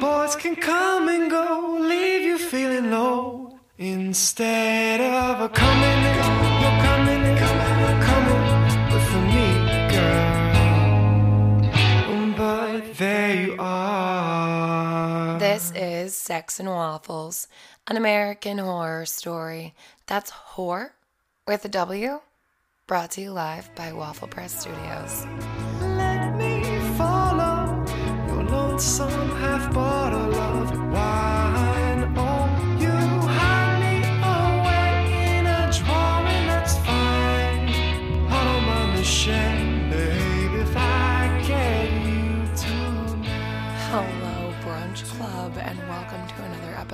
boys can come and go, leave you feeling low. Instead of a coming, you're coming, and coming, coming for me, girl. But there you are. This is Sex and Waffles, an American horror story. That's whore with a W, brought to you live by Waffle Press Studios. Shame, if I get you. Hello, Brunch Club, and welcome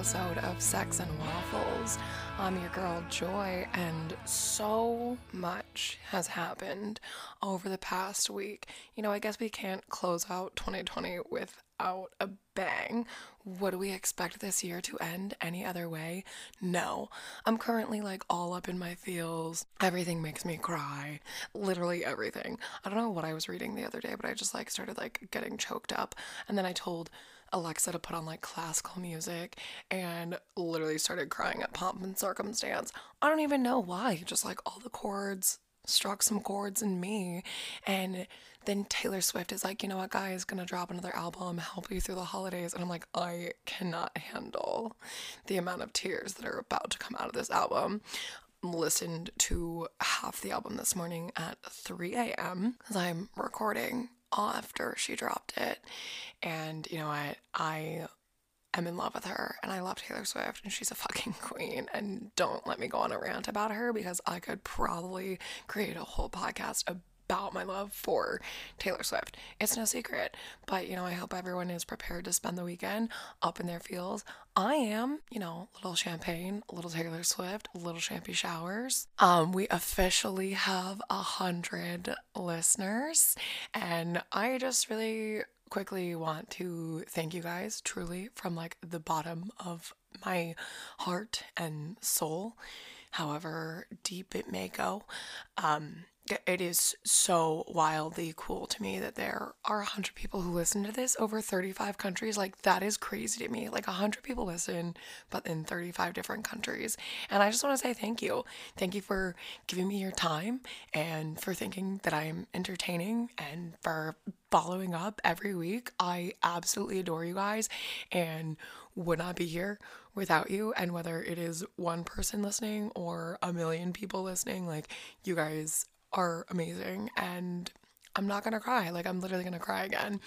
episode of Sex and Waffles. I'm your girl Joy, and so much has happened over the past week. You know, I guess we can't close out 2020 without a bang. Do we expect this year to end any other way? No. I'm currently like all up in my feels. Everything makes me cry. Literally everything. I don't know what I was reading the other day, but I just like started like getting choked up. And then I told Alexa to put on like classical music and literally started crying at Pomp and Circumstance. I don't even know why. Just like all the chords struck some chords in me. And then Taylor Swift is like, you know what, guys, gonna drop another album, help you through the holidays. And I'm like, I cannot handle the amount of tears that are about to come out of this album. Listened to half the album this morning at 3 a.m. because I'm recording after she dropped it. And you know what? I am in love with her and I love Taylor Swift and she's a fucking queen. And don't let me go on a rant about her because I could probably create a whole podcast about my love for Taylor Swift. It's no secret. But you know, I hope everyone is prepared to spend the weekend up in their fields. I am, you know, little champagne, little Taylor Swift, little champy showers. Um, we officially have a hundred listeners, and I just really quickly want to thank you guys truly from like the bottom of my heart and soul, however deep it may go. Um, it is so wildly cool to me that there are 100 people who listen to this over 35 countries. Like, that is crazy to me. Like, 100 people listen, but in 35 different countries. And I just want to say thank you. Thank you for giving me your time and for thinking that I'm entertaining and for following up every week. I absolutely adore you guys and would not be here without you. And whether it is one person listening or a million people listening, like, you guys are amazing and I'm not gonna cry. Like I'm literally gonna cry again.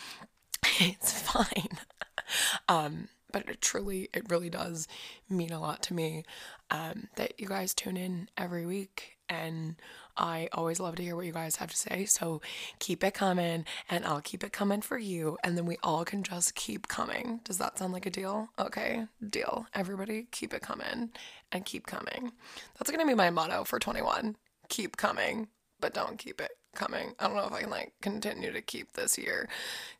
it's fine. um, but it truly, it really does mean a lot to me um, that you guys tune in every week. And I always love to hear what you guys have to say. So keep it coming, and I'll keep it coming for you. And then we all can just keep coming. Does that sound like a deal? Okay, deal. Everybody, keep it coming and keep coming. That's gonna be my motto for 21. Keep coming but don't keep it coming. I don't know if I can like continue to keep this year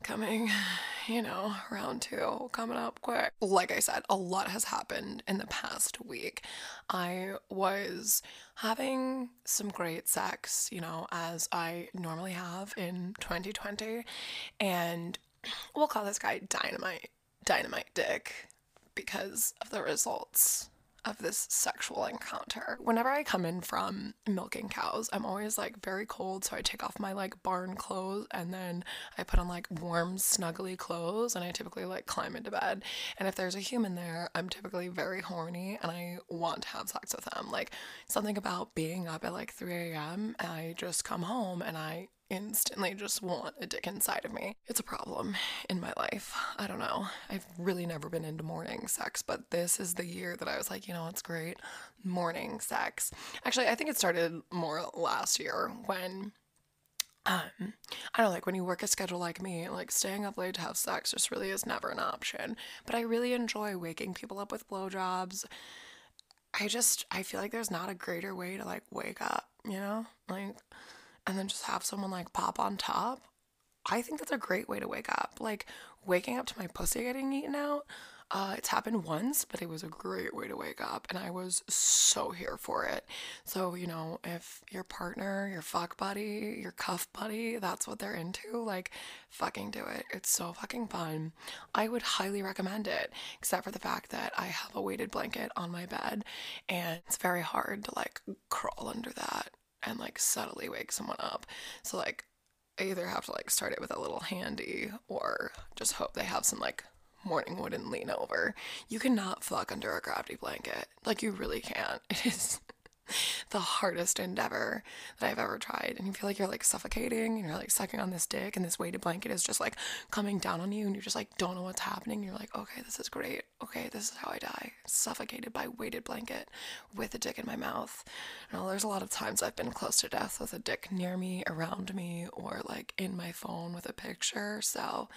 coming, you know, round two coming up quick. Like I said, a lot has happened in the past week. I was having some great sex, you know, as I normally have in 2020, and we'll call this guy Dynamite, Dynamite Dick, because of the results of this sexual encounter. Whenever I come in from milking cows, I'm always like very cold, so I take off my like barn clothes and then I put on like warm, snuggly clothes and I typically like climb into bed. And if there's a human there, I'm typically very horny and I want to have sex with them. Like something about being up at like 3 a.m. And I just come home and I instantly just want a dick inside of me. It's a problem in my life. I don't know. I've really never been into morning sex, but this is the year that I was like, you know, it's great. Morning sex. Actually, I think it started more last year when um, I don't know, like when you work a schedule like me, like staying up late to have sex just really is never an option. But I really enjoy waking people up with blowjobs. I just I feel like there's not a greater way to like wake up, you know? Like and then just have someone like pop on top, I think that's a great way to wake up. Like waking up to my pussy getting eaten out, Uh, it's happened once, but it was a great way to wake up, and I was so here for it. So, you know, if your partner, your fuck buddy, your cuff buddy, that's what they're into, like, fucking do it. It's so fucking fun. I would highly recommend it, except for the fact that I have a weighted blanket on my bed, and it's very hard to, like, crawl under that and, like, subtly wake someone up. So, like, I either have to, like, start it with a little handy or just hope they have some, like, morning wood and lean over. You cannot fuck under a gravity blanket. Like, you really can't. It is the hardest endeavor that I've ever tried. And you feel like you're like suffocating and you're like sucking on this dick, and this weighted blanket is just like coming down on you, and you just like don't know what's happening. You're like, okay, this is great. Okay, this is how I die. Suffocated by weighted blanket with a dick in my mouth. And there's a lot of times I've been close to death with a dick near me, around me, or like in my phone with a picture. So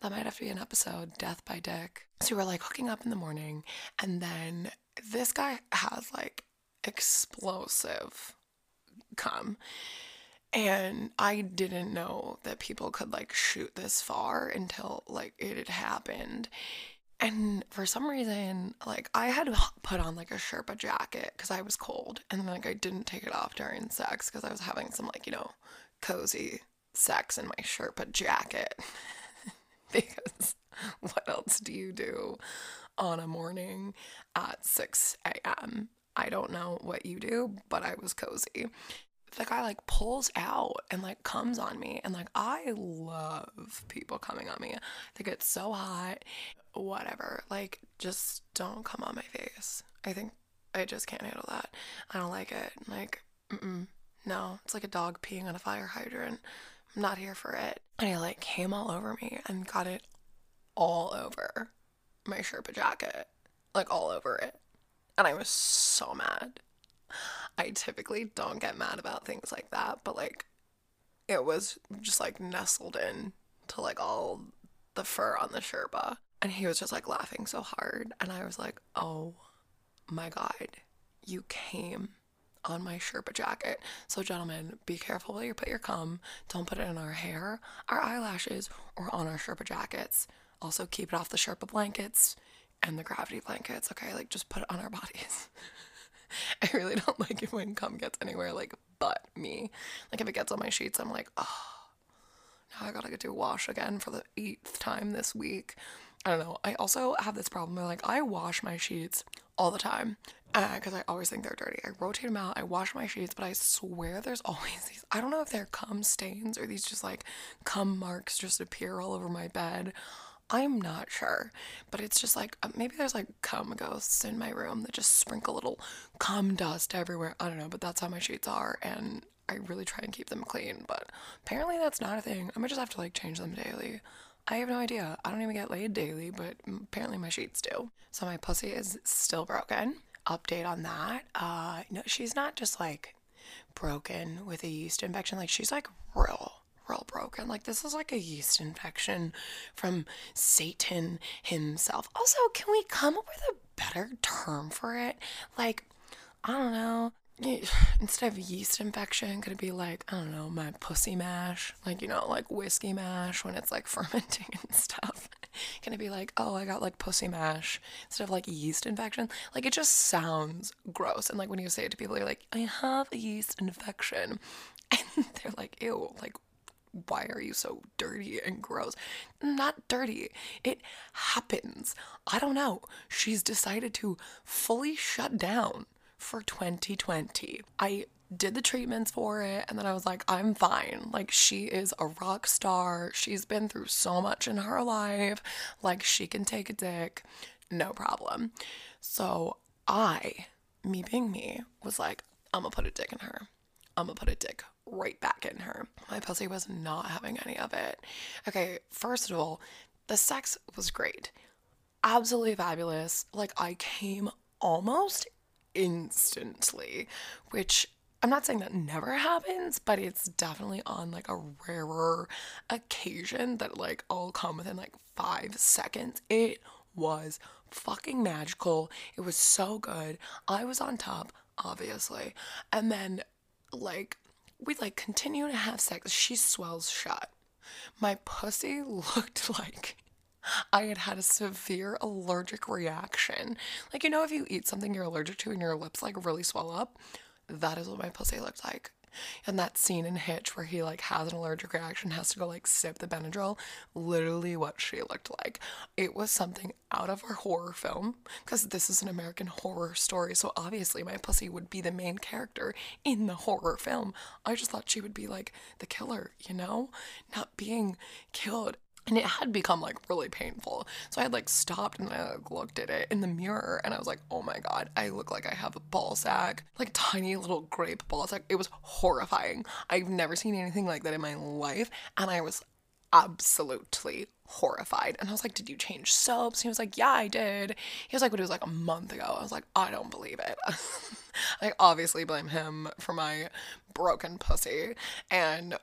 that might have to be an episode, Death by Dick. So we're like hooking up in the morning, and then this guy has like explosive cum. And I didn't know that people could like shoot this far until like it had happened. And for some reason, like I had put on like a Sherpa jacket because I was cold, and like I didn't take it off during sex because I was having some like you know cozy sex in my Sherpa jacket. because what else do you do on a morning at 6 a.m.? I don't know what you do, but I was cozy. The guy like pulls out and like comes on me, and like I love people coming on me. Think it's so hot. Whatever. Like, just don't come on my face. I think I just can't handle that. I don't like it. Like, mm no, it's like a dog peeing on a fire hydrant. I'm not here for it. And he like came all over me and got it all over my Sherpa jacket, like all over it. And I was so mad. I typically don't get mad about things like that, but like it was just like nestled in to like all the fur on the Sherpa. And he was just like laughing so hard. And I was like, oh my God, you came on my Sherpa jacket. So, gentlemen, be careful where you put your cum. Don't put it in our hair, our eyelashes, or on our Sherpa jackets. Also, keep it off the Sherpa blankets and the gravity blankets, okay? Like, just put it on our bodies. I really don't like it when cum gets anywhere, like, but me. Like, if it gets on my sheets, I'm like, oh, now I gotta get to a wash again for the eighth time this week. I don't know. I also have this problem where, like, I wash my sheets all the time because uh, I always think they're dirty. I rotate them out, I wash my sheets, but I swear there's always these. I don't know if they're cum stains or these just like cum marks just appear all over my bed. I'm not sure, but it's just like uh, maybe there's like cum ghosts in my room that just sprinkle little cum dust everywhere. I don't know, but that's how my sheets are, and I really try and keep them clean. But apparently that's not a thing. I might just have to like change them daily. I have no idea. I don't even get laid daily, but apparently my sheets do. So my pussy is still broken. Update on that. Uh, no, she's not just like broken with a yeast infection. Like she's like real, real broken. Like this is like a yeast infection from Satan himself. Also, can we come up with a better term for it? Like, I don't know. instead of yeast infection, could it be like, I don't know, my pussy mash? Like, you know, like whiskey mash when it's like fermenting and stuff. Can it be like, oh, I got like pussy mash instead of like yeast infection? Like, it just sounds gross. And like when you say it to people, you're like, I have a yeast infection. And they're like, ew, like, why are you so dirty and gross? Not dirty. It happens. I don't know. She's decided to fully shut down for 2020. I did the treatments for it and then I was like, I'm fine. Like, she is a rock star. She's been through so much in her life. Like, she can take a dick, no problem. So, I, me being me, was like, I'm gonna put a dick in her. I'm gonna put a dick right back in her. My pussy was not having any of it. Okay, first of all, the sex was great. Absolutely fabulous. Like, I came almost instantly, which I'm not saying that never happens, but it's definitely on like a rarer occasion that like I'll come within like five seconds. It was fucking magical. It was so good. I was on top, obviously. And then like we like continue to have sex. She swells shut. My pussy looked like I had had a severe allergic reaction. Like, you know, if you eat something you're allergic to and your lips like really swell up, that is what my pussy looked like. And that scene in Hitch where he like has an allergic reaction, has to go like sip the Benadryl, literally what she looked like. It was something out of a horror film because this is an American horror story. So obviously my pussy would be the main character in the horror film. I just thought she would be like the killer, you know, not being killed and it had become like really painful. So I had like stopped and I like looked at it in the mirror and I was like, oh my god, I look like I have a ball sack, like tiny little grape ball sack. It was horrifying. I've never seen anything like that in my life, and I was absolutely horrified. And I was like, Did you change soaps? He was like, Yeah, I did. He was like, But it was like a month ago. I was like, I don't believe it. I obviously blame him for my broken pussy. And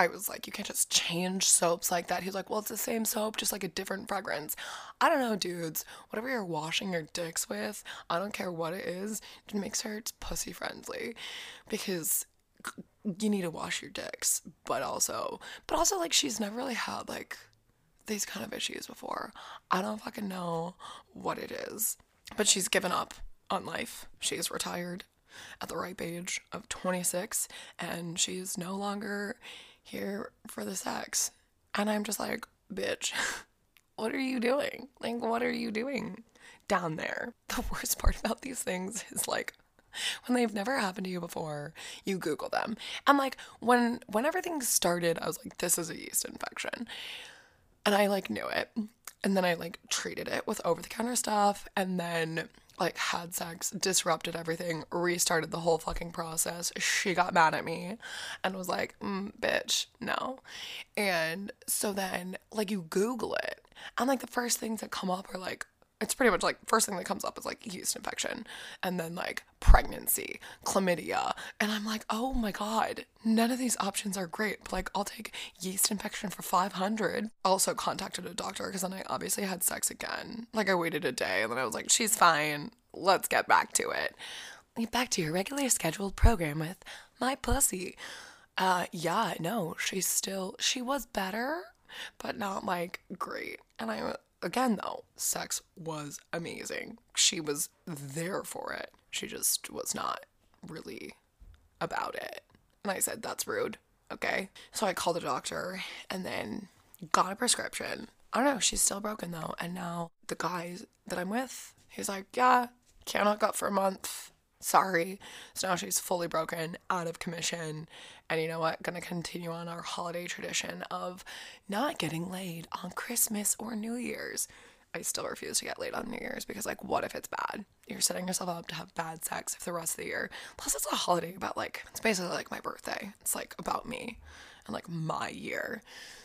I was like, you can't just change soaps like that. He's like, well, it's the same soap, just like a different fragrance. I don't know, dudes. Whatever you're washing your dicks with, I don't care what it is, just make sure it's pussy friendly. Because you need to wash your dicks, but also, but also, like, she's never really had, like, these kind of issues before. I don't fucking know what it is. But she's given up on life. She's retired at the ripe age of 26, and she's no longer here for the sex. And I'm just like, bitch, what are you doing? Like, what are you doing down there? The worst part about these things is like, when they've never happened to you before, you Google them. And like when when everything started, I was like, this is a yeast infection. And I like knew it. And then I like treated it with over the counter stuff. And then like had sex, disrupted everything, restarted the whole fucking process. She got mad at me and was like, mm, bitch, no. And so then like you Google it and like the first things that come up are like, it's pretty much like first thing that comes up is like yeast infection and then like pregnancy, chlamydia. And I'm like, oh my God, none of these options are great. But like, I'll take yeast infection for 500. Also contacted a doctor because then I obviously had sex again. Like, I waited a day and then I was like, she's fine. Let's get back to it. Back to your regular scheduled program with my pussy. Uh, yeah, no, she's still, she was better, but not like great. And I, again, though, sex was amazing. She was there for it. She just was not really about it. And I said, that's rude. Okay. So I called the doctor and then got a prescription. I don't know. She's still broken though. And now the guy that I'm with, he's like, yeah, can't hook up for a month. Sorry. So now she's fully broken, out of commission. And you know what? Gonna continue on our holiday tradition of not getting laid on Christmas or New Year's. I still refuse to get laid on New Year's because, like, what if it's bad? You're setting yourself up to have bad sex for the rest of the year. Plus, it's a holiday about, like, it's basically like my birthday. It's like about me and, like, my year.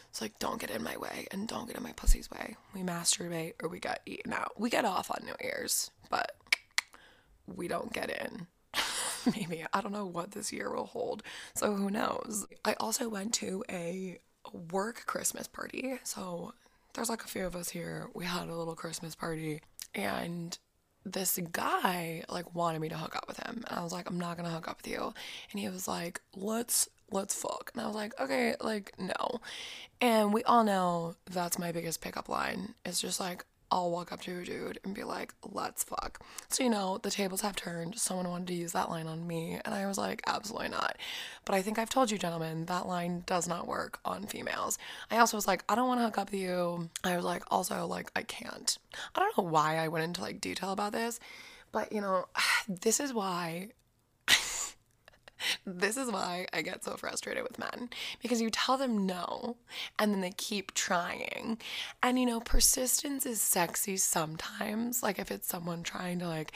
It's like, don't get in my way and don't get in my pussy's way. We masturbate or we get eaten out. We get off on New Year's, but we don't get in. Maybe. I don't know what this year will hold. So who knows? I also went to a work Christmas party. So there's like a few of us here. We had a little Christmas party and this guy like wanted me to hook up with him. And I was like, I'm not gonna hook up with you. And he was like, let's let's fuck. And I was like, okay, like no. And we all know that's my biggest pickup line. It's just like I'll walk up to a dude and be like, let's fuck. So, you know, the tables have turned. Someone wanted to use that line on me, and I was like, absolutely not. But I think I've told you, gentlemen, that line does not work on females. I also was like, I don't want to hook up with you. I was like, also, like, I can't. I don't know why I went into like detail about this, but you know, this is why this is why I get so frustrated with men because you tell them no and then they keep trying. And you know, persistence is sexy sometimes. Like if it's someone trying to like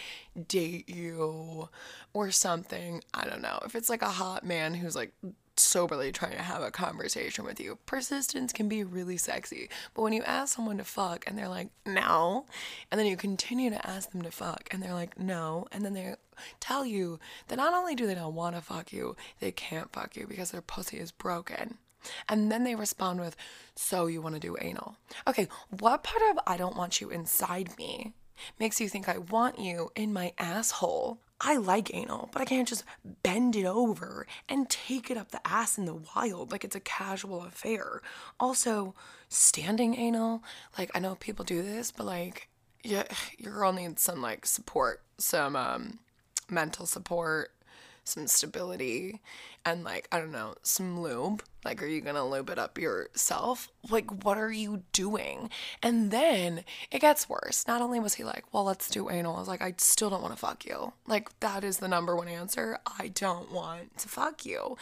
date you or something, I don't know. If it's like a hot man who's like soberly trying to have a conversation with you. Persistence can be really sexy. But when you ask someone to fuck and they're like, no, and then you continue to ask them to fuck and they're like, no, and then they tell you that not only do they not want to fuck you, they can't fuck you because their pussy is broken. And then they respond with, so you want to do anal. Okay, what part of I don't want you inside me makes you think I want you in my asshole? I like anal, but I can't just bend it over and take it up the ass in the wild like it's a casual affair. Also, standing anal, like I know people do this, but like yeah, your girl needs some like support, some um mental support, some stability, and like, I don't know, some lube. Like, are you gonna lube it up yourself? Like, what are you doing? And then it gets worse. Not only was he like, well, let's do anal, I was like, I still don't wanna fuck you. Like, that is the number one answer. I don't want to fuck you.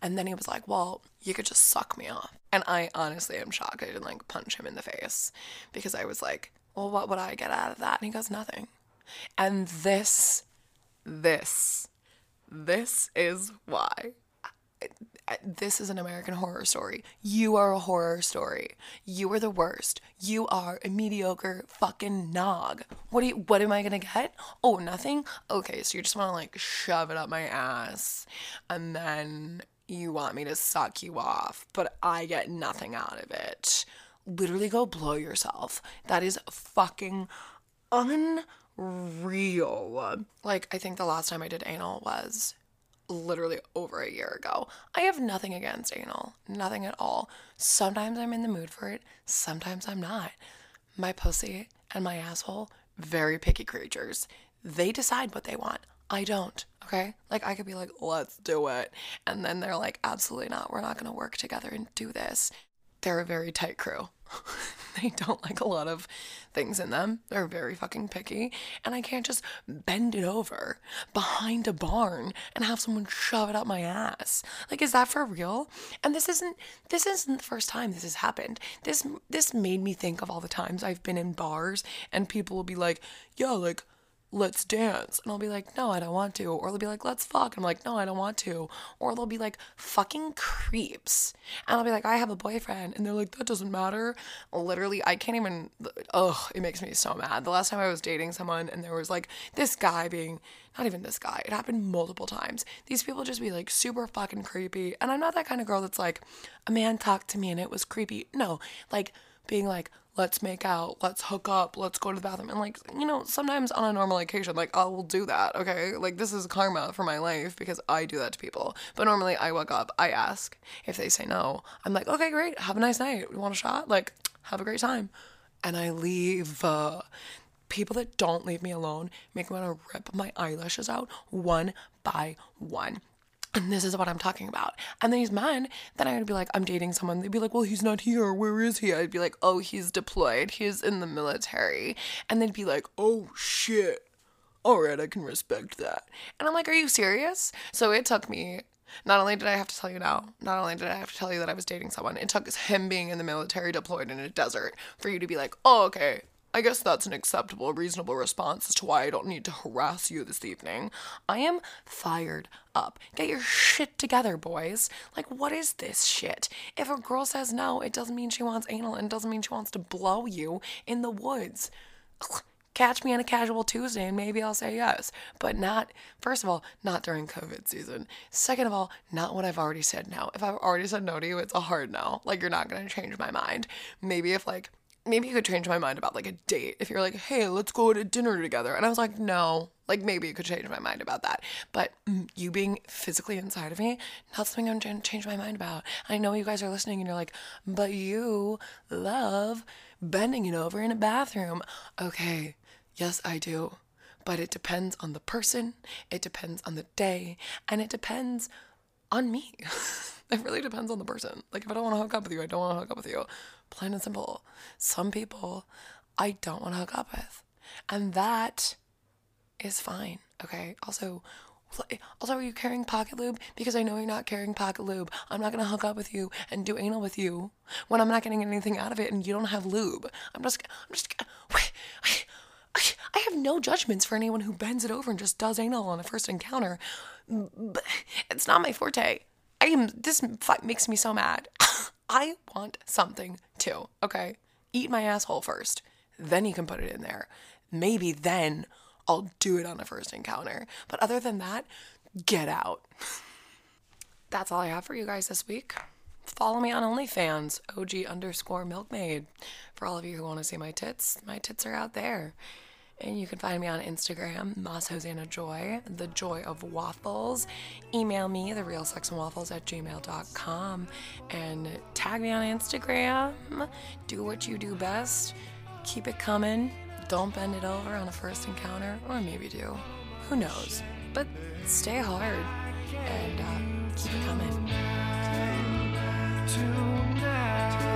And then he was like, well, you could just suck me off. And I honestly am shocked I didn't like punch him in the face because I was like, well, what would I get out of that? And he goes, nothing. And this, this, this is why. This is an American horror story. You are a horror story. You are the worst. You are a mediocre fucking nog. What do you what am I gonna get? Oh, nothing? Okay, so you just wanna like shove it up my ass and then you want me to suck you off, but I get nothing out of it. Literally go blow yourself. That is fucking unreal. Like, I think the last time I did anal was literally over a year ago. I have nothing against anal, nothing at all. Sometimes I'm in the mood for it, sometimes I'm not. My pussy and my asshole, very picky creatures. They decide what they want. I don't, okay? Like, I could be like, let's do it. And then they're like, absolutely not. We're not gonna work together and do this. They're a very tight crew. they don't like a lot of things in them. They're very fucking picky. And I can't just bend it over behind a barn and have someone shove it up my ass. Like, is that for real? And this isn't this isn't the first time this has happened. This this made me think of all the times I've been in bars and people will be like, yeah, like let's dance. And I'll be like, no, I don't want to. Or they'll be like, let's fuck. And I'm like, no, I don't want to. Or they'll be like, fucking creeps. And I'll be like, I have a boyfriend. And they're like, that doesn't matter. Literally, I can't even, ugh, it makes me so mad. The last time I was dating someone and there was like this guy being, not even this guy, it happened multiple times. These people just be like super fucking creepy. And I'm not that kind of girl that's like, a man talked to me and it was creepy. No, like being like, let's make out, let's hook up, let's go to the bathroom. And like, you know, sometimes on a normal occasion, like I will do that, okay? Like this is karma for my life because I do that to people. But normally I wake up, I ask. If they say no, I'm like, okay, great, have a nice night. You want a shot? Like, have a great time. And I leave. Uh, people that don't leave me alone make me want to rip my eyelashes out one by one. And this is what I'm talking about. And then these men, then I would be like, I'm dating someone. They'd be like, well, he's not here. Where is he? I'd be like, oh, he's deployed. He's in the military. And they'd be like, oh, shit. All right, I can respect that. And I'm like, are you serious? So it took me. Not only did I have to tell you now, not only did I have to tell you that I was dating someone, it took him being in the military deployed in a desert for you to be like, oh, okay, I guess that's an acceptable, reasonable response as to why I don't need to harass you this evening. I am fired up. Get your shit together, boys. Like, what is this shit? If a girl says no, it doesn't mean she wants anal and doesn't mean she wants to blow you in the woods. Catch me on a casual Tuesday and maybe I'll say yes. But not, first of all, not during COVID season. Second of all, not what I've already said no. If I've already said no to you, it's a hard no. Like, you're not gonna change my mind. Maybe if, like, maybe you could change my mind about like a date if you're like, hey, let's go to dinner together. And I was like, no, like maybe you could change my mind about that. But mm, you being physically inside of me, not something I'm trying to change my mind about. I know you guys are listening and you're like, but you love bending it over in a bathroom. Okay, yes, I do. But it depends on the person, it depends on the day, and it depends on me. it really depends on the person. Like, if I don't want to hook up with you, I don't want to hook up with you. Plain and simple. Some people I don't want to hook up with. And that is fine. Okay. Also, also, are you carrying pocket lube? Because I know you're not carrying pocket lube. I'm not gonna hook up with you and do anal with you when I'm not getting anything out of it and you don't have lube. I'm just, I'm just. I have no judgments for anyone who bends it over and just does anal on a first encounter. But it's not my forte. I am. This makes me so mad. I want something too. Okay, eat my asshole first, then you can put it in there. Maybe then I'll do it on a first encounter. But other than that, get out. That's all I have for you guys this week. Follow me on OnlyFans, OG underscore milkmaid. For all of you who want to see my tits, my tits are out there. And you can find me on Instagram, Moss Hosanna Joy, the joy of waffles. Email me, the real sex and waffles at gmail.com, and tag me on Instagram. Do what you do best. Keep it coming. Don't bend it over on a first encounter, or maybe do. Who knows? But stay hard and uh, keep it coming. tonight.